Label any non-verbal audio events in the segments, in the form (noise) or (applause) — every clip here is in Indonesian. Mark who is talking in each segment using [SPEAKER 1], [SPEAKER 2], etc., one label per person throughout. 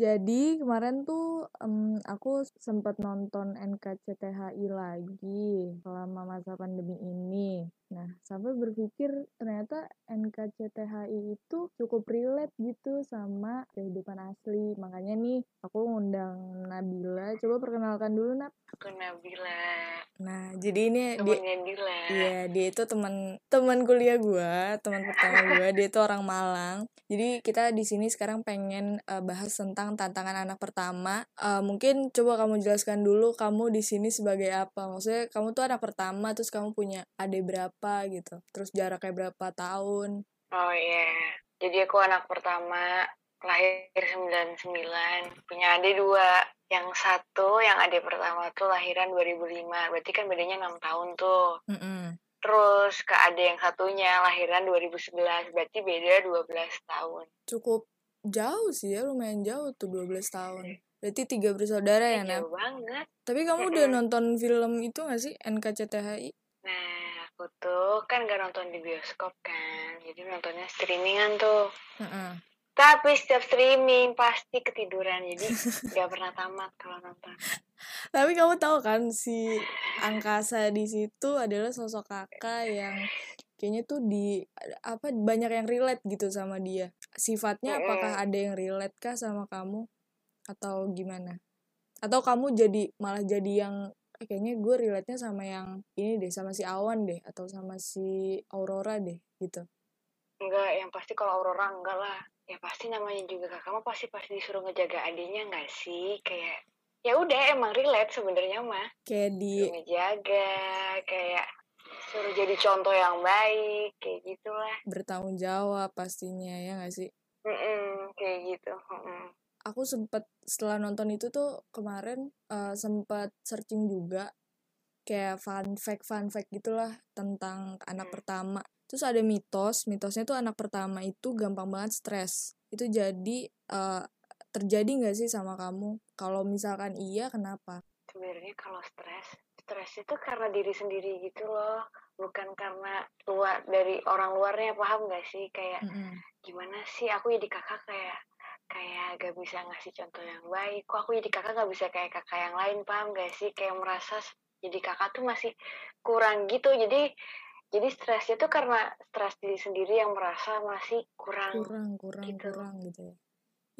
[SPEAKER 1] Jadi kemarin tuh um, aku sempat nonton NKCTHI lagi selama masa pandemi ini. Nah, sampai berpikir ternyata NKCTHI itu cukup relate gitu sama kehidupan asli. Makanya nih aku ngundang Nabila. Coba perkenalkan dulu, Nab.
[SPEAKER 2] Aku Nabila.
[SPEAKER 1] Nah, jadi ini
[SPEAKER 2] Temennya Dila.
[SPEAKER 1] Iya, dia itu teman teman kuliah gua, teman pertama gua. Dia itu orang Malang. Jadi kita di sini sekarang pengen uh, bahas tentang tantangan anak pertama. Uh, mungkin coba kamu jelaskan dulu kamu di sini sebagai apa. Maksudnya kamu tuh anak pertama terus kamu punya adik berapa gitu. Terus jaraknya berapa tahun?
[SPEAKER 2] Oh iya. Jadi aku anak pertama lahir 99, punya adik dua. Yang satu, yang adik pertama tuh lahiran 2005. Berarti kan bedanya 6 tahun tuh.
[SPEAKER 1] Mm -mm.
[SPEAKER 2] Terus ke adik yang satunya lahiran 2011, berarti beda 12 tahun.
[SPEAKER 1] Cukup jauh sih ya, lumayan jauh tuh 12 tahun. Berarti tiga bersaudara ya,
[SPEAKER 2] Eh,
[SPEAKER 1] Nap?
[SPEAKER 2] banget.
[SPEAKER 1] Tapi kamu udah nonton film itu gak sih, NKCTHI?
[SPEAKER 2] Nah, aku tuh kan gak nonton di bioskop kan. Jadi nontonnya streamingan tuh.
[SPEAKER 1] Heeh.
[SPEAKER 2] Tapi setiap streaming pasti ketiduran. Jadi (laughs) gak pernah tamat kalau nonton.
[SPEAKER 1] Tapi kamu tahu kan si angkasa di situ adalah sosok kakak yang kayaknya tuh di apa banyak yang relate gitu sama dia. Sifatnya apakah ada yang relate kah sama kamu atau gimana? Atau kamu jadi malah jadi yang "Eh, kayaknya gue relate-nya sama yang ini deh sama si Awan deh atau sama si Aurora deh gitu.
[SPEAKER 2] Enggak, yang pasti kalau Aurora enggak lah. Ya pasti namanya juga kakak mah pasti pasti disuruh ngejaga adiknya enggak sih? Kayak ya udah emang relate sebenarnya mah.
[SPEAKER 1] Kayak di
[SPEAKER 2] Suruh ngejaga, kayak suruh jadi contoh yang baik, kayak gitulah.
[SPEAKER 1] bertanggung jawab pastinya ya gak sih?
[SPEAKER 2] Mm-mm, kayak gitu. Mm-mm.
[SPEAKER 1] Aku sempet setelah nonton itu tuh kemarin uh, sempet searching juga kayak fun fact fun fact gitulah tentang anak
[SPEAKER 2] Hmm.
[SPEAKER 1] pertama terus ada mitos mitosnya tuh anak pertama itu gampang banget stres itu jadi uh, terjadi nggak sih sama kamu kalau misalkan iya kenapa
[SPEAKER 2] Sebenarnya kalau stres, stres itu karena diri sendiri gitu loh. Bukan karena luar dari orang luarnya paham gak sih? Kayak
[SPEAKER 1] Mm-mm.
[SPEAKER 2] gimana sih aku jadi kakak kayak kayak gak bisa ngasih contoh yang baik. Kok aku jadi kakak gak bisa kayak kakak yang lain paham gak sih? Kayak merasa jadi kakak tuh masih kurang gitu. Jadi jadi stresnya tuh karena stres diri sendiri yang merasa masih kurang
[SPEAKER 1] kurang kurang
[SPEAKER 2] gitu.
[SPEAKER 1] kurang gitu ya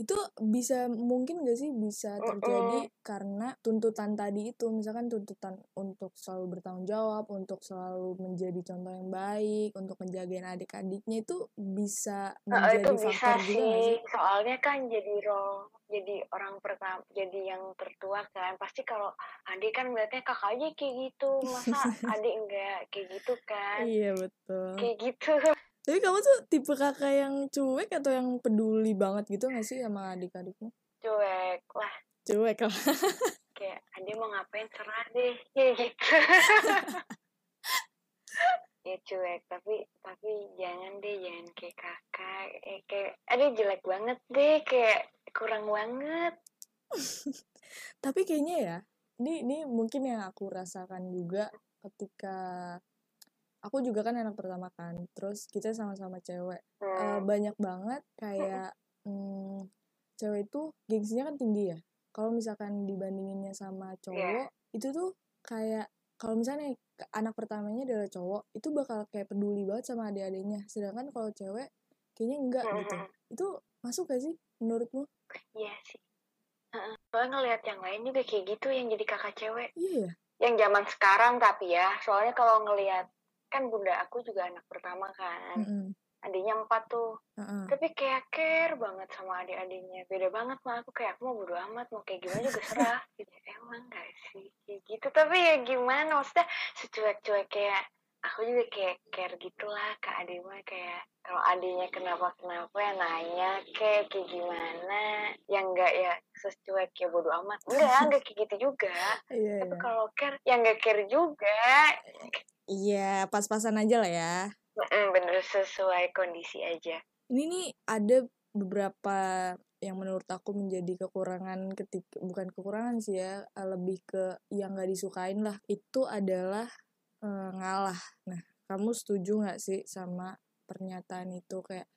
[SPEAKER 1] itu bisa mungkin gak sih bisa terjadi karena tuntutan tadi itu? Misalkan tuntutan untuk selalu bertanggung jawab untuk selalu menjadi contoh yang baik untuk menjagain adik-adiknya itu bisa menjadi
[SPEAKER 2] itu bisa
[SPEAKER 1] faktor juga gak sih.
[SPEAKER 2] sih? Soalnya kan jadi role jadi orang pertama jadi yang tertua kan. Pasti kalau adik kan berarti kakak aja kayak gitu masa (laughs) adik enggak kayak gitu kan.
[SPEAKER 1] Iya betul.
[SPEAKER 2] Kayak gitu
[SPEAKER 1] tapi kamu tuh tipe kakak yang cuek atau yang peduli banget gitu gak sih sama adik-adikmu?
[SPEAKER 2] Cuek lah
[SPEAKER 1] cuek lah. (laughs)
[SPEAKER 2] Kayak adik mau ngapain? Serah deh. (laughs) Kayak gitu. Ya cuek. Tapi tapi jangan deh jangan kayak kakak. Eh kayak aduh jelek banget deh. Kayak kurang banget.
[SPEAKER 1] Tapi kayaknya ya ini ini mungkin yang aku rasakan juga ketika aku juga kan anak pertama kan terus kita sama-sama cewek.
[SPEAKER 2] Hmm.
[SPEAKER 1] banyak banget kayak hmm, cewek itu gengsinya kan tinggi ya. Kalau misalkan dibandinginnya sama cowok itu tuh kayak kalau misalnya anak pertamanya adalah cowok itu bakal kayak peduli banget sama adik-adiknya. Sedangkan kalau cewek kayaknya enggak gitu.
[SPEAKER 2] Hmm.
[SPEAKER 1] itu masuk gak sih menurutmu?
[SPEAKER 2] Iya sih. Heeh. soalnya ngeliat yang lain juga kayak gitu yang jadi kakak cewek.
[SPEAKER 1] Iya. Ya
[SPEAKER 2] yang zaman sekarang tapi ya soalnya kalau ngelihat kan bunda aku juga anak pertama kan.
[SPEAKER 1] Mm-mm.
[SPEAKER 2] adiknya empat tuh.
[SPEAKER 1] Heeh.
[SPEAKER 2] tapi kayak care banget sama adik-adiknya. Beda banget mah aku kayak aku mau bodo amat mau kayak gimana juga serah. (laughs) Gitu. Emang gak sih? Kayak gitu. Tapi ya gimana maksudnya secuek-cuek kayak aku juga kayak care gitulah ke adik mah. Kayak kalau adiknya kenapa kenapa ya nanya kayak kayak gimana? Yang enggak ya secuek ya bodo amat. Enggak enggak kayak gitu juga. (laughs)
[SPEAKER 1] Iya
[SPEAKER 2] tapi
[SPEAKER 1] iya.
[SPEAKER 2] kalau care ya enggak care juga
[SPEAKER 1] iya pas-pasan aja lah ya.
[SPEAKER 2] Mm, bener sesuai kondisi aja.
[SPEAKER 1] Ini nih ada beberapa yang menurut aku menjadi kekurangan ketika bukan kekurangan sih ya eh, lebih ke yang gak disukain lah itu adalah eh, ngalah. Nah kamu setuju nggak sih sama pernyataan itu? Kayak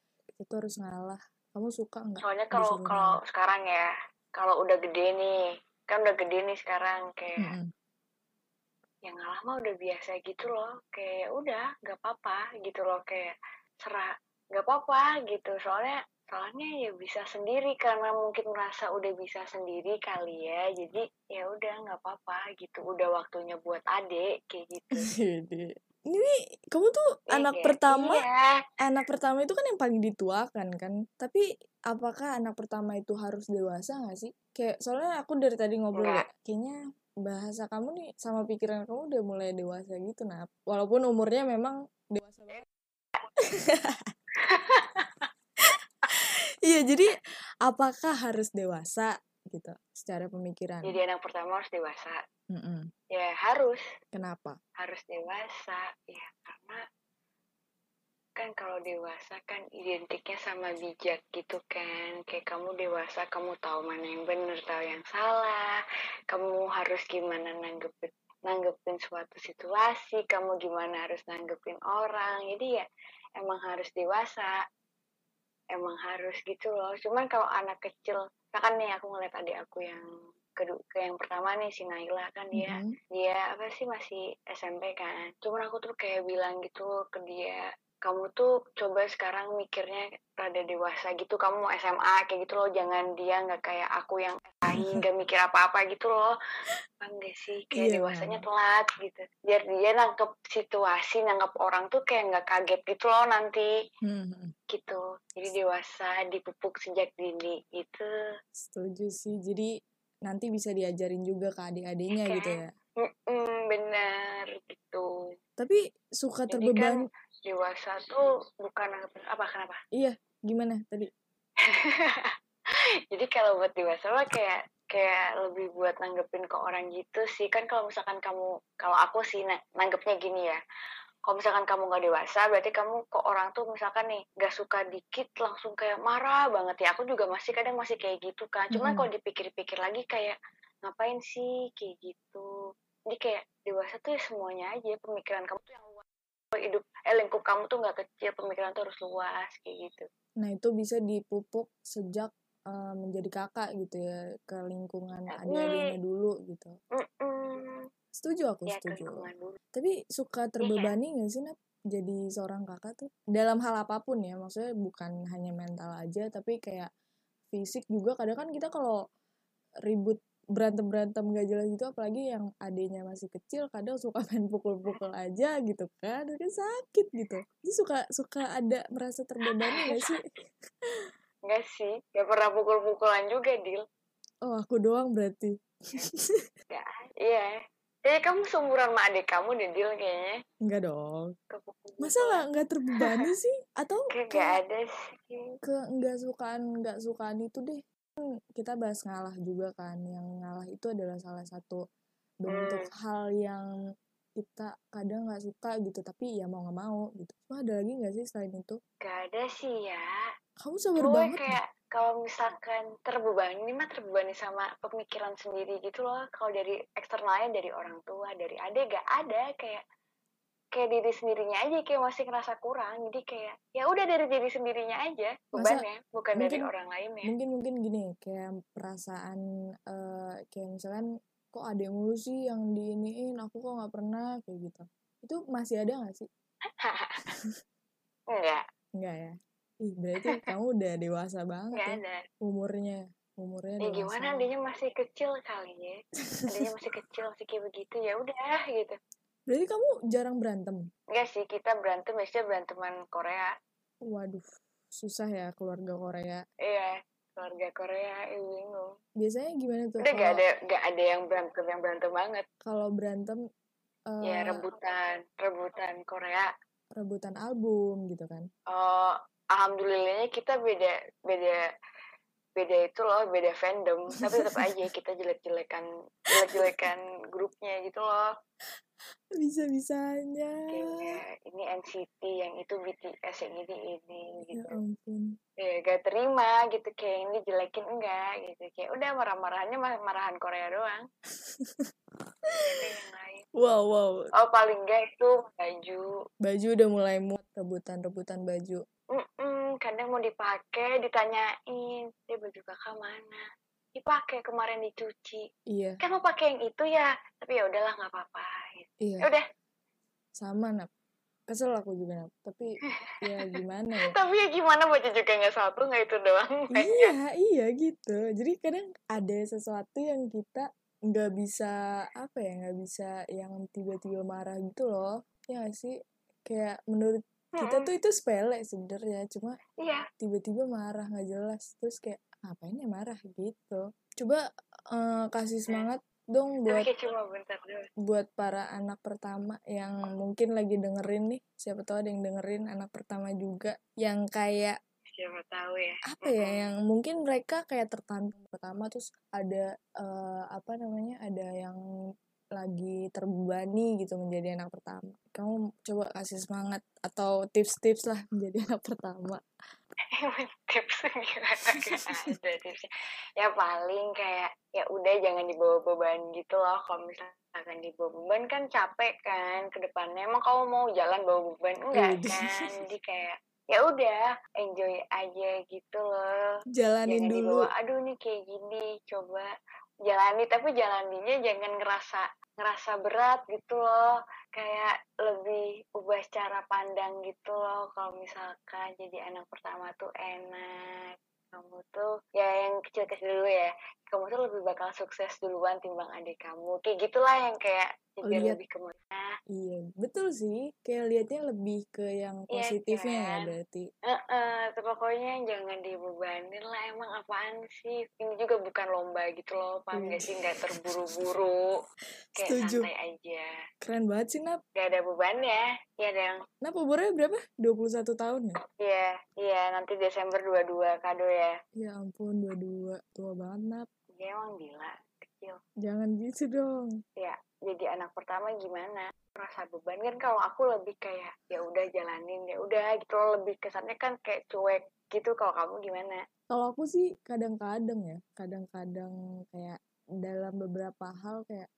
[SPEAKER 1] tuh harus ngalah. Kamu suka nggak
[SPEAKER 2] soalnya kalau kalau sekarang ya kalau udah gede nih kan udah gede nih sekarang kayak
[SPEAKER 1] Mm-mm.
[SPEAKER 2] Yang mah udah biasa gitu loh kayak ya udah nggak apa-apa gitu loh kayak serah nggak apa-apa gitu. Soalnya soalnya ya bisa sendiri karena mungkin merasa udah bisa sendiri kali ya jadi ya udah nggak apa-apa gitu. Udah waktunya buat adek kayak gitu. (laughs)
[SPEAKER 1] Jadi, ini kamu tuh
[SPEAKER 2] Iya
[SPEAKER 1] anak
[SPEAKER 2] nggak?
[SPEAKER 1] pertama
[SPEAKER 2] iya.
[SPEAKER 1] anak pertama itu kan yang paling dituakan kan? Tapi apakah anak pertama itu harus dewasa nggak sih? Kayak soalnya aku dari tadi ngobrol ya kayaknya bahasa kamu nih sama pikiran kamu udah mulai dewasa gitu nah walaupun umurnya memang dewasa banget. Iya jadi apakah harus dewasa gitu secara pemikiran?
[SPEAKER 2] Jadi anak pertama harus dewasa.
[SPEAKER 1] Mm-mm.
[SPEAKER 2] ya harus.
[SPEAKER 1] Kenapa?
[SPEAKER 2] Harus dewasa ya kan kalau dewasa kan identiknya sama bijak gitu kan. Kayak kamu dewasa kamu tahu mana yang benar tahu yang salah. Kamu harus gimana nanggepin nanggepin suatu situasi kamu gimana harus nanggepin orang. Jadi ya emang harus dewasa. Emang harus gitu loh. Cuman kalau anak kecil misalkan nih aku ngeliat adik aku yang kedua ke yang pertama nih si Naila kan dia
[SPEAKER 1] Mm-mm.
[SPEAKER 2] dia apa sih masih SMP kan. Cuman aku tuh kayak bilang gitu ke dia kamu tuh coba sekarang mikirnya rada dewasa gitu kamu mau SMA kayak gitu loh jangan dia nggak kayak aku yang SI (laughs) nggak mikir apa-apa gitu loh. Kan gak sih kayak
[SPEAKER 1] Iya,
[SPEAKER 2] dewasanya telat gitu. Biar dia nangkep situasi nangkep orang tuh kayak nggak kaget gitu loh nanti.
[SPEAKER 1] Mm-mm.
[SPEAKER 2] gitu. Jadi dewasa dipupuk sejak dini gitu.
[SPEAKER 1] Setuju sih. Jadi nanti bisa diajarin juga ke adik-adiknya
[SPEAKER 2] Iya
[SPEAKER 1] gitu
[SPEAKER 2] kan?
[SPEAKER 1] ya.
[SPEAKER 2] Mm-mm, bener gitu.
[SPEAKER 1] Tapi suka
[SPEAKER 2] Jadi
[SPEAKER 1] terbebani
[SPEAKER 2] kan dewasa tuh bukan apa kenapa?
[SPEAKER 1] iya gimana tadi? (laughs)
[SPEAKER 2] Jadi kalau buat dewasa mah kayak kayak lebih buat nanggepin ke orang gitu sih. Kan kalau misalkan kamu kalau aku sih na- nanggepnya gini ya. Kalau misalkan kamu nggak dewasa berarti kamu ke orang tuh misalkan nih nggak suka dikit langsung kayak marah banget ya. Aku juga masih kadang masih kayak gitu kan cuman
[SPEAKER 1] Mm-mm.
[SPEAKER 2] kalau dipikir-pikir lagi kayak ngapain sih? kayak gitu. Jadi kayak dewasa tuh ya semuanya aja pemikiran kamu tuh yang hidup eh lingkup kamu tuh nggak kecil pemikiran tuh harus luas kayak gitu.
[SPEAKER 1] Nah itu bisa dipupuk sejak eh, menjadi kakak gitu ya ke lingkungan
[SPEAKER 2] Nah,
[SPEAKER 1] adik-adiknya dulu gitu.
[SPEAKER 2] Mm-mm.
[SPEAKER 1] setuju aku
[SPEAKER 2] ya
[SPEAKER 1] setuju. tapi suka terbebani nggak sih Nat jadi seorang kakak tuh? Dalam hal apa pun ya maksudnya bukan hanya mental aja tapi kayak fisik juga. Kadang kan kita kalau ribut berantem berantem gak jelas gitu apalagi yang adiknya masih kecil kadang suka (laughs) main pukul-pukul aja gitu kan kan sakit gitu jadi suka suka ada merasa terbebani gak sih
[SPEAKER 2] Enggak sih, gak pernah pukul-pukulan juga, Dil.
[SPEAKER 1] oh aku doang berarti
[SPEAKER 2] Gak, iya. Kamu seumuran sama adik kamu deh, Dil, kayaknya.
[SPEAKER 1] enggak dong masa nggak nggak terbebani sih atau
[SPEAKER 2] Kayak gak ada sih.
[SPEAKER 1] ke nggak sukaan nggak sukaan itu deh kita bahas ngalah juga kan yang ngalah itu adalah salah satu bentuk hal yang kita kadang nggak suka gitu tapi ya mau nggak mau gitu. Wah, ada lagi nggak sih selain itu?
[SPEAKER 2] Gak ada sih ya.
[SPEAKER 1] kamu sabar
[SPEAKER 2] Gue
[SPEAKER 1] banget.
[SPEAKER 2] kayak kalau misalkan terbebani mah terbebani sama pemikiran sendiri gitu loh. Kalau dari eksternalnya dari orang tua, dari adik gak ada. Kayak kayak diri sendirinya aja kayak masih ngerasa kurang. Jadi kayak ya udah dari diri sendirinya aja
[SPEAKER 1] Masa
[SPEAKER 2] bebannya, bukan dari
[SPEAKER 1] mungkin-
[SPEAKER 2] orang lainnya.
[SPEAKER 1] mungkin mungkin gini kayak perasaan eh, kayak misalkan kok ada mulu sih yang diiniin aku kok nggak pernah kayak gitu itu masih ada nggak sih (laughs)
[SPEAKER 2] Enggak,
[SPEAKER 1] Enggak ya ih berarti kamu udah dewasa banget
[SPEAKER 2] enggak
[SPEAKER 1] ya
[SPEAKER 2] ada.
[SPEAKER 1] umurnya umurnya
[SPEAKER 2] Ya
[SPEAKER 1] dewasa
[SPEAKER 2] gimana adanya masih kecil kali ya. Adanya masih kecil masih kayak begitu ya udah gitu.
[SPEAKER 1] Berarti kamu jarang berantem
[SPEAKER 2] Enggak sih kita berantem biasanya beranteman Korea.
[SPEAKER 1] waduh susah ya keluarga Korea
[SPEAKER 2] Iya, keluarga Korea eh, bingung.
[SPEAKER 1] biasanya gimana tuh
[SPEAKER 2] Udah gak
[SPEAKER 1] kalau
[SPEAKER 2] ada gak ada yang berantem yang berantem banget.
[SPEAKER 1] kalau berantem eh,
[SPEAKER 2] Ya rebutan, rebutan Korea.
[SPEAKER 1] rebutan album gitu kan
[SPEAKER 2] Oh, alhamdulillahnya kita beda beda beda itu loh, beda fandom. Tapi tetap aja (laughs) kita jelek-jelekan jelek-jelekan grupnya gitu loh.
[SPEAKER 1] Bisa-bisanya.
[SPEAKER 2] kayak ini NCT yang itu BTS yang ini ini
[SPEAKER 1] Ya
[SPEAKER 2] gitu.
[SPEAKER 1] ampun.
[SPEAKER 2] ya gak terima gitu kayak ini dijelekin enggak gitu. Kayak udah marah-marahannya mah marahan Korea doang. Ada yang lain.
[SPEAKER 1] Wow, wow.
[SPEAKER 2] oh paling enggak itu baju.
[SPEAKER 1] Baju udah mulai muat rebutan-rebutan baju.
[SPEAKER 2] Mm-mm, kadang mau dipakai ditanyain dia baju kakak mana? Dipakai kemarin dicuci.
[SPEAKER 1] Iya,
[SPEAKER 2] kan mau pakai yang itu ya tapi ya udahlah nggak apa-apa gitu.
[SPEAKER 1] iya.
[SPEAKER 2] ya udah
[SPEAKER 1] Sama, Nap. Kesel aku juga, Nap. Tapi (laughs) ya gimana ya.
[SPEAKER 2] tapi ya gimana baju juga nggak satu nggak itu doang (laughs)
[SPEAKER 1] iya, iya gitu. Jadi kadang ada sesuatu yang kita nggak bisa, apa ya, nggak bisa yang tiba-tiba marah gitu loh. Ya nggak sih? Kayak menurut kita tuh itu sepele sebenarnya. Cuma
[SPEAKER 2] iya
[SPEAKER 1] tiba-tiba marah nggak jelas. Terus kayak, ngapain ya marah gitu. Coba eh, kasih semangat dong buat
[SPEAKER 2] cuma bentar doang.
[SPEAKER 1] buat para anak pertama yang mungkin lagi dengerin nih siapa tahu ada yang dengerin anak pertama juga yang kayak
[SPEAKER 2] siapa tahu ya.
[SPEAKER 1] apa ya yang mungkin mereka kayak tertantang pertama terus ada eh, apa namanya ada yang lagi terbebani gitu menjadi anak pertama. Kamu coba kasih semangat atau tips-tips lah menjadi (laughs) anak pertama
[SPEAKER 2] tips gimana (laughs) ada tipsnya. Ya paling kayak ya udah jangan dibawa beban gitu loh. Kalau misalkan dibawa beban kan capek kan ke depannya. Emang kamu mau jalan bawa beban enggak kan? (laughs) Jadi kayak ya udah enjoy aja gitu loh.
[SPEAKER 1] Jalanin
[SPEAKER 2] jangan
[SPEAKER 1] dulu.
[SPEAKER 2] Dibawa aduh nih kayak gini coba jalani. Tapi jalaninya jangan ngerasa ngerasa berat gitu loh. Kayak lebih ubah cara pandang gitu loh. Kalau misalkan jadi anak pertama tuh enak. Kamu tuh ya yang kecil-kecil dulu ya. Kamu tuh lebih bakal sukses duluan timbang adik kamu. Kayak gitulah yang kayak
[SPEAKER 1] Oh,
[SPEAKER 2] jadi
[SPEAKER 1] lihat.
[SPEAKER 2] lebih ke
[SPEAKER 1] iya betul sih kayak liatnya lebih ke yang
[SPEAKER 2] Iya
[SPEAKER 1] positifnya ya
[SPEAKER 2] kan?
[SPEAKER 1] berarti
[SPEAKER 2] Heeh, tuh pokoknya jangan dibebanin lah emang apaan sih ini juga bukan lomba gitu loh paham
[SPEAKER 1] Iya.
[SPEAKER 2] gak sih nggak terburu-buru (laughs) kayak
[SPEAKER 1] Setuju.
[SPEAKER 2] santai aja
[SPEAKER 1] keren banget sih Nap
[SPEAKER 2] gak ada beban ya ya dong
[SPEAKER 1] Nap umurnya berapa 21 tahun ya
[SPEAKER 2] iya iya nanti Desember 22 kado ya
[SPEAKER 1] Ya ampun, dua-dua. Tua banget, Nap.
[SPEAKER 2] ya emang gila kecil
[SPEAKER 1] Jangan gitu dong.
[SPEAKER 2] ya jadi anak pertama gimana rasa beban kan kalau aku lebih kayak ya udah jalanin ya udah gitu loh lebih kesannya kan kayak cuek gitu kalau kamu gimana
[SPEAKER 1] Kalau aku sih kadang-kadang ya, kadang-kadang kayak dalam beberapa hal kayak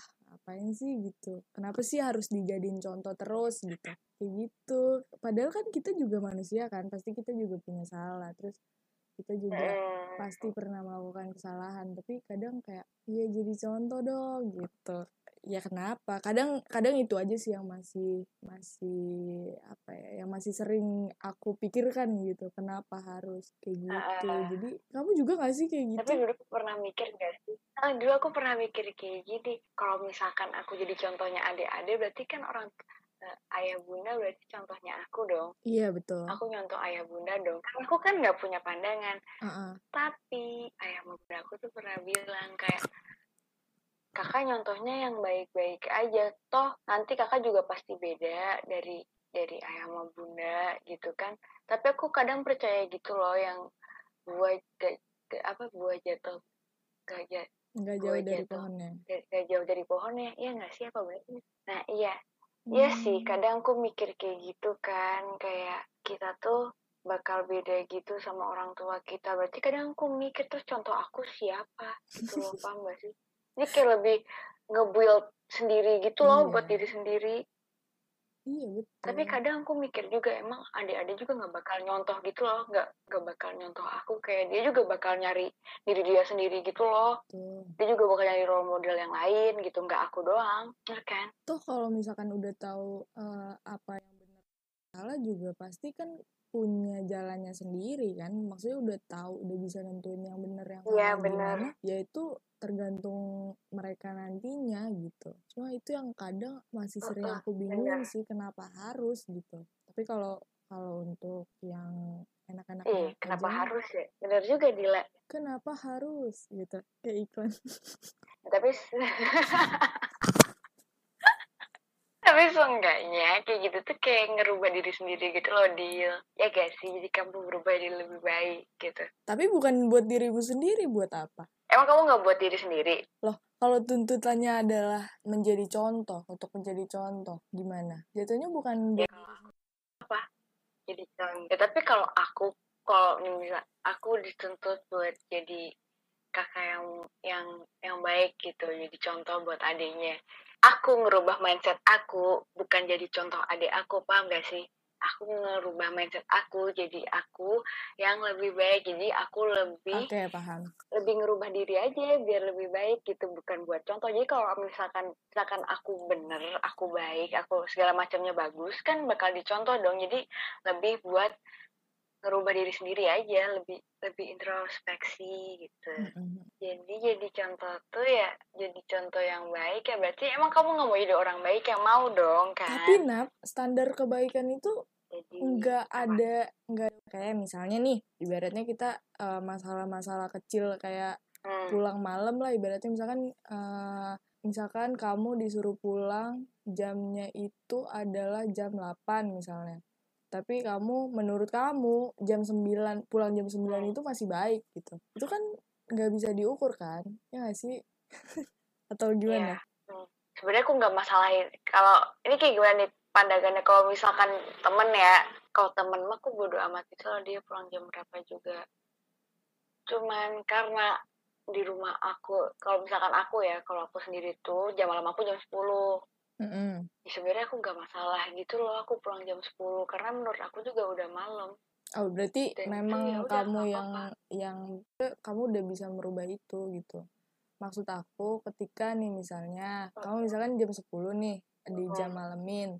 [SPEAKER 1] ah, ngapain sih gitu. Kenapa sih harus dijadiin contoh terus gitu. Kayak gitu. Padahal kan kita juga manusia kan, pasti kita juga punya salah. Terus kita juga
[SPEAKER 2] Hmm,
[SPEAKER 1] pasti pernah melakukan kesalahan, tapi kadang kayak iya jadi contoh dong gitu. Ya kenapa? Kadang kadang itu aja sih yang masih masih apa ya, yang masih sering aku pikirkan gitu. Kenapa harus kayak gitu?
[SPEAKER 2] Ah.
[SPEAKER 1] Jadi kamu juga gak sih kayak gitu?
[SPEAKER 2] tapi dulu aku pernah mikir gak sih ah, dulu aku pernah mikir kayak gini kalau misalkan aku jadi contohnya adik-adik berarti kan orang ayah bunda berarti contohnya aku dong
[SPEAKER 1] Iya betul.
[SPEAKER 2] aku nyontoh ayah bunda dong kan aku kan nggak punya pandangan
[SPEAKER 1] Heeh.
[SPEAKER 2] tapi ayah bunda aku tuh pernah bilang kayak kakak nyontohnya yang baik-baik aja toh nanti kakak juga pasti beda dari dari ayah sama bunda gitu kan tapi aku kadang percaya gitu loh yang buah ga- ga- apa buah jatuh gak, ja-
[SPEAKER 1] Nggak
[SPEAKER 2] Gua
[SPEAKER 1] jauh dari
[SPEAKER 2] jatuh.
[SPEAKER 1] pohonnya.
[SPEAKER 2] gak, gak jauh dari pohonnya iya nggak sih apa berarti nah iya Iya sih,
[SPEAKER 1] Hmm.
[SPEAKER 2] kadang aku mikir kayak gitu kan, kayak kita tuh bakal beda gitu sama orang tua kita. Berarti kadang aku mikir terus contoh aku siapa, gitu loh, (laughs) paham gak sih? Ini kayak lebih nge-build sendiri gitu loh
[SPEAKER 1] Iya.
[SPEAKER 2] buat diri sendiri.
[SPEAKER 1] Iya betul.
[SPEAKER 2] Tapi kadang aku mikir juga emang adik-adik juga nggak bakal nyontoh gitu loh, nggak nggak bakal nyontoh aku kayak dia juga bakal nyari diri dia sendiri gitu loh.
[SPEAKER 1] Betul.
[SPEAKER 2] Dia juga bakal nyari role model yang lain gitu, nggak aku doang, kan?
[SPEAKER 1] Toh kalau misalkan udah tahu eh, apa yang salah juga pasti kan punya jalannya sendiri kan. Maksudnya udah tahu, udah bisa nentuin yang benar yang salah
[SPEAKER 2] Iya, benar.
[SPEAKER 1] gimana. Ya itu tergantung mereka nantinya gitu. Cuma itu yang kadang masih sering aku bingung sih kenapa harus gitu. Tapi kalau kalau untuk yang enak-enak
[SPEAKER 2] Eh, kenapa
[SPEAKER 1] aja,
[SPEAKER 2] harus ya? Bener juga Dila.
[SPEAKER 1] kenapa harus gitu kayak iklan
[SPEAKER 2] Tapi (laughs) tapi seenggaknya kayak gitu tuh kayak ngerubah diri sendiri gitu loh Dil. Ya gak sih? Jadi kamu berubah jadi lebih baik gitu.
[SPEAKER 1] tapi bukan buat dirimu sendiri buat apa
[SPEAKER 2] emang kamu nggak buat diri sendiri
[SPEAKER 1] loh kalau tuntutannya adalah menjadi contoh untuk menjadi contoh gimana jatuhnya bukan
[SPEAKER 2] ya, apa jadi contoh ya, tapi kalau aku kalau misal aku dituntut buat jadi kakak yang yang yang baik gitu jadi contoh buat adiknya. Aku ngerubah mindset aku bukan jadi contoh adik aku paham gak sih? Aku ngerubah mindset aku jadi aku yang lebih baik jadi aku lebih
[SPEAKER 1] okay, paham.
[SPEAKER 2] lebih ngerubah diri aja biar lebih baik gitu bukan buat contoh. Jadi kalau misalkan misalkan aku bener aku baik aku segala macamnya bagus kan bakal dicontoh dong. Jadi lebih buat ngerubah diri sendiri aja lebih lebih introspeksi gitu. Mm-hmm. jadi jadi contoh tuh ya jadi contoh yang baik ya berarti emang kamu nggak mau jadi orang baik yang mau dong kan?
[SPEAKER 1] Tapi nap standar kebaikan itu nggak ada nggak kayak misalnya nih ibaratnya kita uh, masalah-masalah kecil kayak hmm. pulang malam lah ibaratnya misalkan uh, misalkan kamu disuruh pulang jamnya itu adalah jam 8 misalnya tapi kamu menurut kamu jam 9 pulang jam 9 hmm. itu masih baik gitu itu kan nggak bisa diukur kan ya gak sih (laughs) atau gimana ya.
[SPEAKER 2] hmm. sebenarnya aku nggak masalah kalau ini kayak gimana nih pandangannya kalau misalkan temen ya kalau temen mah aku bodo amat itu lah dia pulang jam berapa juga cuman karena di rumah aku kalau misalkan aku ya kalau aku sendiri tuh jam malam aku jam 10 Mm -hmm. Ya, sebenarnya aku nggak masalah gitu loh aku pulang jam 10 karena menurut aku juga udah malam.
[SPEAKER 1] Oh berarti Dan memang ya kamu yang apa -apa. yang kamu udah bisa merubah itu gitu. Maksud aku ketika nih misalnya oh. kamu misalkan jam 10 nih di jam malamin.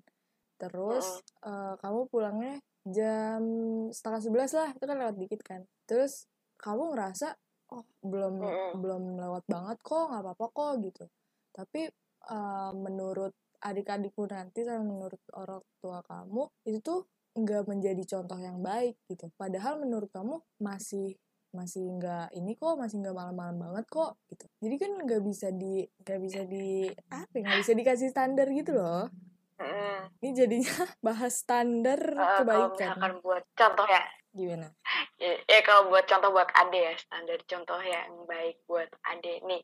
[SPEAKER 1] Terus oh. uh, kamu pulangnya jam setengah sebelas lah itu kan lewat dikit kan. Terus kamu ngerasa oh belum belum lewat banget kok nggak apa-apa kok gitu. Tapi uh, menurut adik-adikku nanti sama menurut orang tua kamu itu tuh nggak menjadi contoh yang baik gitu. Padahal menurut kamu masih masih nggak ini kok masih nggak malam-malam banget kok gitu. Jadi kan nggak bisa di nggak bisa di apa ya, nggak bisa dikasih standar gitu loh. Mm. ini jadinya (laughs) bahas standar uh, kebaikan.
[SPEAKER 2] kalau misalkan buat contoh ya.
[SPEAKER 1] Gimana?
[SPEAKER 2] Ya, ya kalau buat contoh buat ade ya standar contoh yang baik buat ade. Nih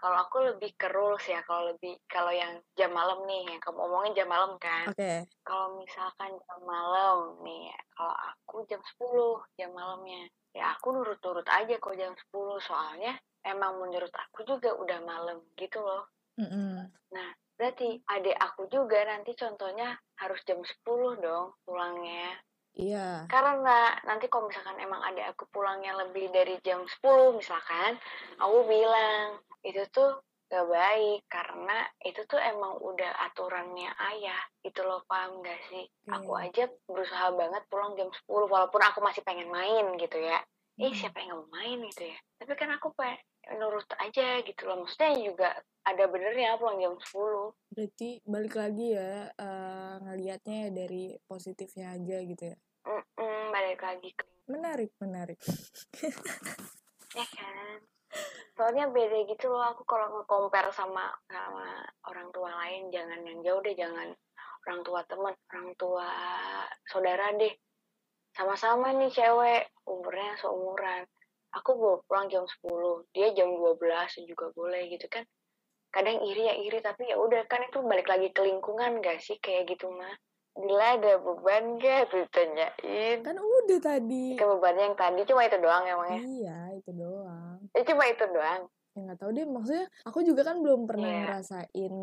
[SPEAKER 2] kalau aku lebih ke rules ya, kalau lebih kalau yang jam malam nih, yang kamu omongin jam malam kan.
[SPEAKER 1] Oke. Okay.
[SPEAKER 2] Kalau misalkan jam malam nih, kalau aku jam 10 jam malamnya. Ya aku nurut-nurut aja kok jam 10 soalnya emang menurut aku juga udah malam gitu loh. Mm -hmm. Nah, berarti adik aku juga nanti contohnya harus jam 10 dong pulangnya.
[SPEAKER 1] Iya.
[SPEAKER 2] Karena nanti kalau misalkan emang ada aku pulangnya lebih dari jam 10 misalkan, aku bilang, itu tuh gak baik karena itu tuh emang udah aturannya ayah itu loh paham gak sih? Hmm. aku aja berusaha banget pulang jam 10 walaupun aku masih pengen main gitu ya. Hmm. eh siapa yang mau main gitu ya? Tapi kan aku pengen nurut aja gitu loh. Maksudnya juga ada benernya pulang jam 10
[SPEAKER 1] berarti balik lagi ya uh, ngelihatnya dari positifnya aja gitu ya?
[SPEAKER 2] Mm -mm, balik lagi
[SPEAKER 1] menarik menarik. (laughs)
[SPEAKER 2] Ya kan soalnya beda gitu loh aku kalau nge-compare sama sama orang tua lain jangan yang jauh deh jangan orang tua teman orang tua saudara deh. Sama-sama nih cewek umurnya seumuran. Aku bawa pulang jam 10 dia jam 12 juga boleh gitu kan. Kadang iri ya iri tapi ya udah kan itu balik lagi ke lingkungan gak sih? Kayak gitu mah Bila ada beban gak ditanyain.
[SPEAKER 1] Kan udah tadi.
[SPEAKER 2] Ke bebannya yang tadi cuma itu doang emangnya
[SPEAKER 1] Iya itu doang.
[SPEAKER 2] Ya cuma itu doang?
[SPEAKER 1] Ya gak tau deh. Maksudnya Aku juga kan belum pernah yeah. ngerasain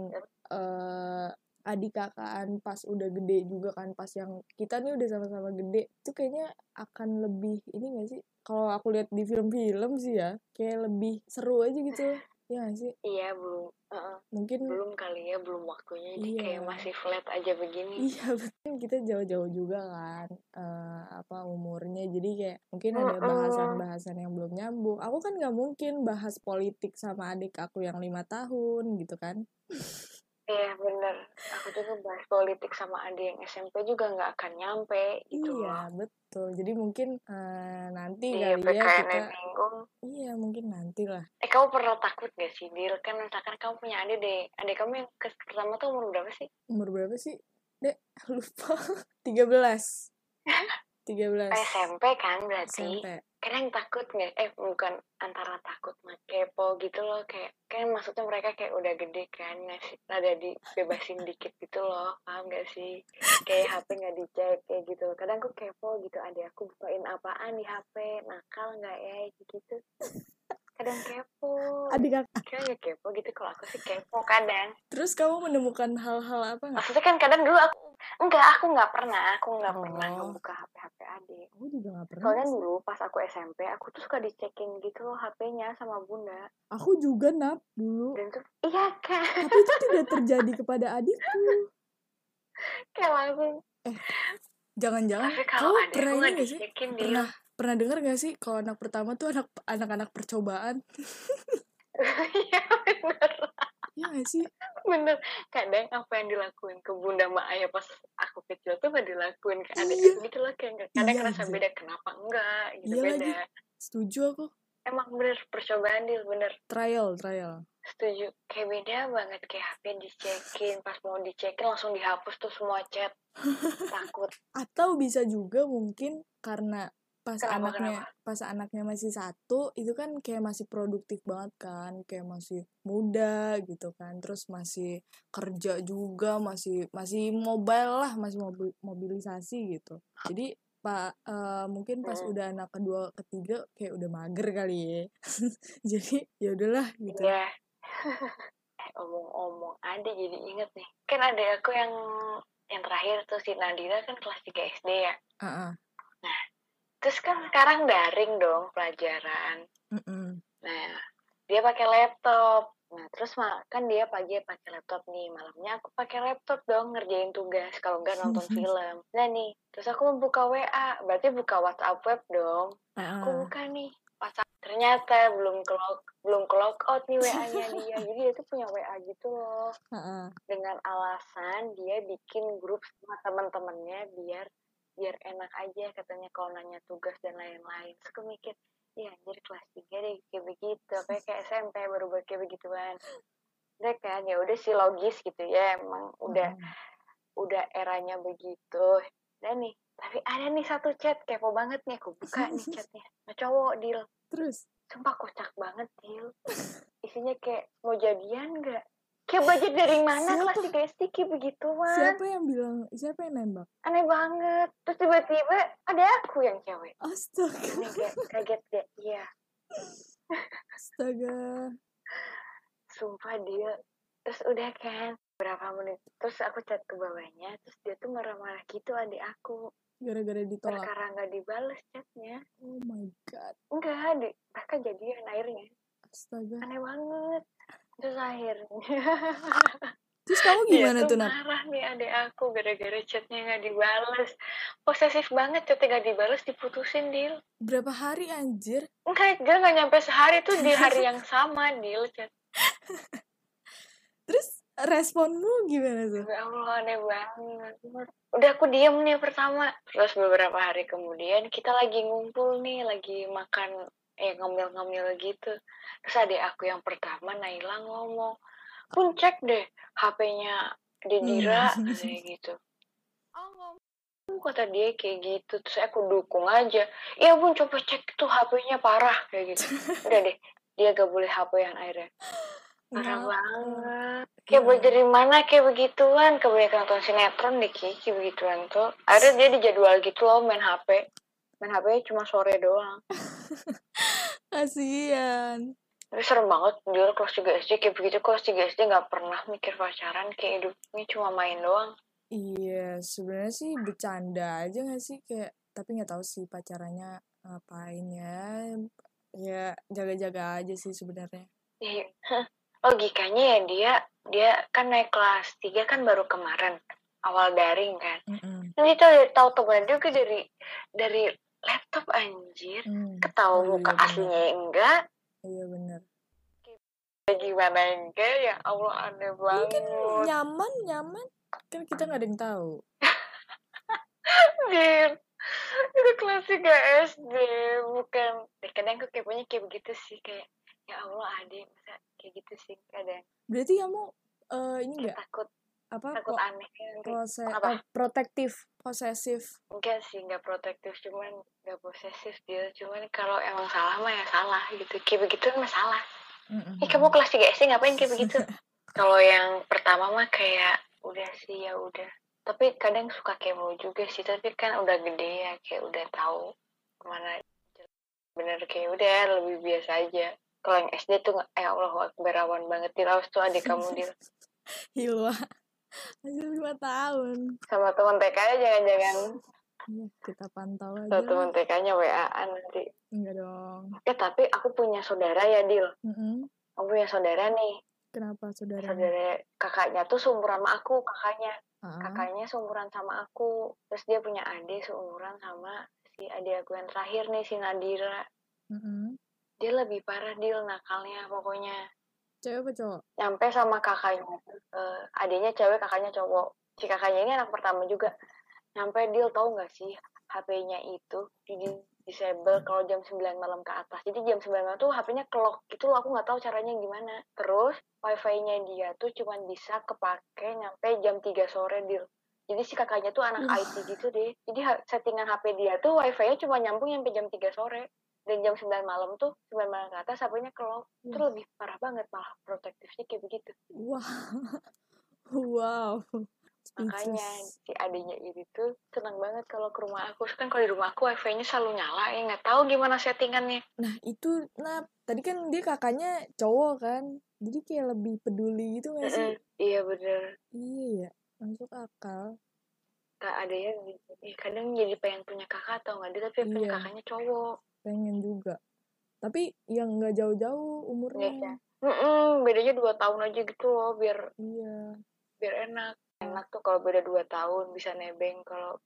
[SPEAKER 1] uh, adik kakaan pas udah gede juga kan. Pas yang kita nih udah sama-sama gede itu kayaknya akan lebih ini gak sih? Kalau aku lihat di film-film sih ya kayak lebih seru aja gitu Iya gak sih?
[SPEAKER 2] Iya belum. Uh,
[SPEAKER 1] Mungkin
[SPEAKER 2] belum kali ya, belum waktunya. Jadi iya. kayak masih flat aja begini.
[SPEAKER 1] Iya (laughs) betul. Kita jauh-jauh juga kan, uh, apa umurnya. Jadi kayak mungkin ada bahasan-bahasan yang belum nyambung. Aku kan nggak mungkin bahas politik sama adik aku yang lima tahun gitu kan. (laughs)
[SPEAKER 2] Iya bener. Aku juga bahas politik sama adik yang SMP juga nggak akan nyampe gitu.
[SPEAKER 1] Iya betul. Jadi mungkin uh, nanti iya, kali ya kita. Bingung. Iya mungkin nanti lah.
[SPEAKER 2] Eh kamu pernah takut gak sih Dil? Kan misalkan kamu punya adik deh. Adik kamu yang pertama tuh umur berapa sih?
[SPEAKER 1] Umur berapa sih? Dek (laughs) lupa. 13. (laughs) 13
[SPEAKER 2] SMP kan berarti.
[SPEAKER 1] SMP.
[SPEAKER 2] Kadang takut nggak? Eh bukan antara takut mah kepo gitu loh. Kayak kan maksudnya mereka kayak udah gede kan ngasih ada dibebasin dikit gitu loh. Paham gak sih? Kayak HP nggak dicek kayak gitu kadang aku kepo gitu ada aku bukain apaan di HP nakal nggak ya? Gitu kadang kepo.
[SPEAKER 1] Adik aku
[SPEAKER 2] kira nggak kepo gitu kalau aku sih kepo kadang.
[SPEAKER 1] Terus kamu menemukan hal-hal apa nggak?
[SPEAKER 2] Maksudnya kan kadang dulu aku enggak aku nggak pernah. Aku nggak pernah
[SPEAKER 1] Oh.
[SPEAKER 2] ngebuka HP HP adik.
[SPEAKER 1] Aku juga nggak pernah
[SPEAKER 2] soalnya dulu pas aku SMP aku tuh suka dicekin gitu loh HP-nya sama bunda.
[SPEAKER 1] Aku juga nap dulu.
[SPEAKER 2] Dan tuh iya kan
[SPEAKER 1] tapi itu tidak terjadi kepada adikku.
[SPEAKER 2] Kayak langsung
[SPEAKER 1] jangan-jangan
[SPEAKER 2] kalau
[SPEAKER 1] kamu
[SPEAKER 2] ada
[SPEAKER 1] pernah ini gak sih pernah pernah dengar gak sih kalau anak pertama tuh anak anak-anak percobaan? (laughs)
[SPEAKER 2] Iya bener
[SPEAKER 1] ya gak sih?
[SPEAKER 2] Bener kadang apa yang dilakuin ke bunda sama ayah pas aku kecil tuh gak dilakuin ke adik
[SPEAKER 1] Iya.
[SPEAKER 2] gitu loh kayak kadang
[SPEAKER 1] Iya,
[SPEAKER 2] ngerasa
[SPEAKER 1] anjir.
[SPEAKER 2] beda kenapa enggak gitu
[SPEAKER 1] Iya
[SPEAKER 2] beda.
[SPEAKER 1] lagi. setuju aku.
[SPEAKER 2] Emang bener percobaan dia bener.
[SPEAKER 1] Trial trial.
[SPEAKER 2] Setuju. Kayak beda banget kayak HP dicekin pas mau dicekin langsung dihapus tuh semua chat. (laughs) Takut.
[SPEAKER 1] Atau bisa juga mungkin karena pas
[SPEAKER 2] Kenapa,
[SPEAKER 1] anaknya pas anaknya masih satu itu kan kayak masih produktif banget kan kayak masih muda gitu kan terus masih kerja juga masih masih mobile lah masih mobil, mobilisasi gitu jadi pak eh, mungkin pas
[SPEAKER 2] Hmm.
[SPEAKER 1] udah anak kedua ketiga kayak udah mager kali ya (laughs) jadi ya udahlah gitu
[SPEAKER 2] eh (laughs) omong-omong ada jadi inget nih. Kan ada aku yang yang terakhir tuh si Nadira kan kelas 3 SD ya.
[SPEAKER 1] Ah, ah.
[SPEAKER 2] Terus kan sekarang daring dong pelajaran.
[SPEAKER 1] Mm-mm.
[SPEAKER 2] Nah, dia pakai laptop. Nah, terus kan dia pagi pakai laptop nih, malamnya aku pakai laptop dong ngerjain tugas kalau enggak nonton (laughs) film. Nah nih, terus aku buka WA, berarti buka WhatsApp web dong.
[SPEAKER 1] Ah,
[SPEAKER 2] Aku
[SPEAKER 1] ah.
[SPEAKER 2] buka nih WhatsApp. Ternyata belum log belum log out nih WA-nya (laughs) dia. Jadi dia tuh punya WA gitu loh.
[SPEAKER 1] Ah, ah.
[SPEAKER 2] dengan alasan dia bikin grup sama teman-temannya biar biar enak aja katanya kalau nanya tugas dan lain-lain. Terus aku mikir, iya anjir kelas 3 deh kayak begitu, kayak kayak SMP baru buat kayak begituan. Udah kan, ya udah sih logis gitu ya, emang udah
[SPEAKER 1] Ah,
[SPEAKER 2] udah eranya begitu. Dan nih, tapi ada nih satu chat kepo banget nih, aku buka nih (laughs) chatnya. Nah, cowok deal,
[SPEAKER 1] terus
[SPEAKER 2] sumpah kocak banget deal. Isinya kayak mau jadian nggak? Kayak budget dari mana
[SPEAKER 1] Siapa?
[SPEAKER 2] kelas 3 SD kayak begituan?
[SPEAKER 1] siapa yang bilang siapa yang nembak?
[SPEAKER 2] Aneh banget. Terus tiba-tiba ada aku yang cewek.
[SPEAKER 1] Astaga.
[SPEAKER 2] Aneh kayak kaget gak iya.
[SPEAKER 1] Astaga.
[SPEAKER 2] Sumpah dia terus udah kan berapa menit terus aku chat ke bawahnya terus dia tuh marah-marah gitu adik aku.
[SPEAKER 1] Gara-gara ditolak.
[SPEAKER 2] Perkara nggak dibales chatnya.
[SPEAKER 1] Oh my god.
[SPEAKER 2] Enggak adik mereka jadian akhirnya.
[SPEAKER 1] Astaga.
[SPEAKER 2] Aneh banget terus akhirnya
[SPEAKER 1] terus kamu (laughs) gimana
[SPEAKER 2] tuh
[SPEAKER 1] tuh Nat?
[SPEAKER 2] marah nih adik aku gara-gara chatnya nggak dibales posesif banget chatnya nggak dibales diputusin deal
[SPEAKER 1] berapa hari anjir
[SPEAKER 2] enggak dia nggak nyampe sehari tuh di hari (laughs) yang sama deal chat
[SPEAKER 1] terus responmu gimana tuh
[SPEAKER 2] Ya Allah aneh banget. Udah aku diem nih pertama. Terus beberapa hari kemudian kita lagi ngumpul nih, lagi makan eh ngemil-ngemil gitu. Terus adik aku yang pertama Naila ngomong, pun cek deh HP-nya Dedira
[SPEAKER 1] Hmm.
[SPEAKER 2] kayak gitu. Oh ngomong kata dia kayak gitu terus aku dukung aja iya bun coba cek tuh HP-nya parah kayak gitu (laughs) udah deh dia gak boleh HP yang akhirnya parah
[SPEAKER 1] Kenapa?
[SPEAKER 2] banget
[SPEAKER 1] Iya.
[SPEAKER 2] kayak buat dari mana kayak begituan kebanyakan nonton sinetron deh Ki, kayak begituan tuh akhirnya dia dijadwal gitu loh main HP main HP cuma sore doang. (laughs)
[SPEAKER 1] Kasihan
[SPEAKER 2] tapi serem banget dia kelas 3 SD kayak begitu kelas 3 SD gak pernah mikir pacaran kayak hidupnya cuma main doang.
[SPEAKER 1] Iya sebenarnya sih bercanda aja gak sih? Kayak tapi nggak tahu sih pacarannya ngapain ya. Ya jaga-jaga aja sih sebenarnya.
[SPEAKER 2] Iya. (laughs) logikanya ya dia dia kan naik kelas 3 kan baru kemarin awal daring kan.
[SPEAKER 1] Mm-mm.
[SPEAKER 2] nanti tuh tahu temen juga dari dari laptop anjir.
[SPEAKER 1] Hmm.
[SPEAKER 2] ketahu
[SPEAKER 1] Oh,
[SPEAKER 2] muka
[SPEAKER 1] iya, bener.
[SPEAKER 2] aslinya enggak.
[SPEAKER 1] Iya bener.
[SPEAKER 2] Gimana enggak ya Allah aneh
[SPEAKER 1] mungkin
[SPEAKER 2] banget.
[SPEAKER 1] nyaman nyaman. Kan kita nggak ada yang tahu.
[SPEAKER 2] Dir, itu kelas 3 SD bukan. Kadang aku keponya kayak begitu sih kayak ya Allah adik masa kayak gitu sih kadang
[SPEAKER 1] berarti kamu eh, ini
[SPEAKER 2] kayak
[SPEAKER 1] nggak?
[SPEAKER 2] Takut
[SPEAKER 1] apa
[SPEAKER 2] takut aneh nanti
[SPEAKER 1] pose
[SPEAKER 2] Apa?
[SPEAKER 1] eh, protektif posesif
[SPEAKER 2] enggak sih nggak protektif cuman nggak posesif dia cuman kalau emang salah mah ya salah gitu kayak begitu mah salah
[SPEAKER 1] Mm-mm.
[SPEAKER 2] Ih kamu kelas 3 SD ngapain kayak begitu? (laughs) Kalau yang pertama mah kayak udah sih ya udah. Tapi kadang suka kepo juga sih, tapi kan udah gede ya kayak udah tahu ke mana bener kayak udah lebih biasa aja. Kalau yang SD tuh eh Allah berawan banget Dilaus tuh adik kamu Dil (laughs)
[SPEAKER 1] Hilwa masih lima tahun
[SPEAKER 2] sama teman TK nya jangan-jangan
[SPEAKER 1] Iya, kita pantau aja
[SPEAKER 2] sama teman TK nya WA-an nanti.
[SPEAKER 1] enggak dong
[SPEAKER 2] Eh tapi aku punya saudara ya Dil.
[SPEAKER 1] Mm-mm.
[SPEAKER 2] Aku punya saudara nih.
[SPEAKER 1] kenapa saudara
[SPEAKER 2] Saudara kakaknya tuh seumuran sama aku kakaknya.
[SPEAKER 1] Ah,
[SPEAKER 2] kakaknya seumuran sama aku terus dia punya adik seumuran sama si adik aku yang terakhir nih si Nadira
[SPEAKER 1] mm-mm.
[SPEAKER 2] dia lebih parah deal nakalnya pokoknya
[SPEAKER 1] cewek apa cowok
[SPEAKER 2] nyampe sama kakaknya eh, adiknya cewek kakaknya cowok. Si kakaknya ini anak pertama juga. Nyampe deal tahu nggak sih HP-nya itu di disable kalau jam 9 malam ke atas. Jadi jam 9 malam tuh HP-nya clock itu loh. Aku nggak tahu caranya gimana. Terus wifi-nya dia tuh cuman bisa kepake nyampe jam 3 sore deal. Jadi si kakaknya tuh anak. IT gitu deh. Jadi settingan HP dia tuh wifi-nya cuma nyambung nyampe jam 3 sore dan jam 9 malam tuh 9 malam ke atas HP-nya clock itu
[SPEAKER 1] Wah.
[SPEAKER 2] lebih parah banget malah protektifnya kayak begitu.
[SPEAKER 1] Wah. (laughs) Wow.
[SPEAKER 2] Makanya si adiknya ini tuh senang banget kalau ke rumah aku. Kan kalau di rumah aku wifi-nya selalu nyala ya nggak tahu gimana settingannya.
[SPEAKER 1] Nah itu nah tadi kan dia kakaknya cowok kan? Jadi kayak lebih peduli gitu gak sih?
[SPEAKER 2] Iya bener.
[SPEAKER 1] Iya ya masuk akal.
[SPEAKER 2] Kak adanya eh, kadang jadi pengen punya kakak atau nggak dia tapi punya
[SPEAKER 1] Iya.
[SPEAKER 2] kakaknya cowok
[SPEAKER 1] pengen juga. Tapi yang nggak jauh-jauh umurnya.
[SPEAKER 2] Iya. Mm-mm, bedanya dua tahun aja gitu loh biar
[SPEAKER 1] iya.
[SPEAKER 2] biar enak. Enak tuh kalau beda dua tahun bisa nebeng kalau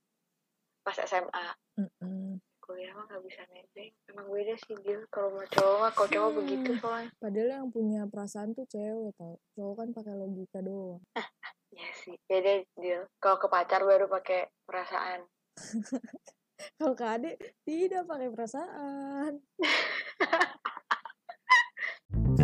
[SPEAKER 2] pas SMA
[SPEAKER 1] Mm-mm.
[SPEAKER 2] kuliah mah nggak bisa nebeng. Emang beda sih dia kalau mau cowok mah kalau cowok
[SPEAKER 1] Hmm.
[SPEAKER 2] begitu soalnya.
[SPEAKER 1] Padahal yang punya perasaan tuh cewek tau. Cowok kan pakai logika doang. (laughs)
[SPEAKER 2] Ya sih beda dia kalau ke pacar baru pakai perasaan (laughs)
[SPEAKER 1] kalau ke adik tidak pakai perasaan. (laughs)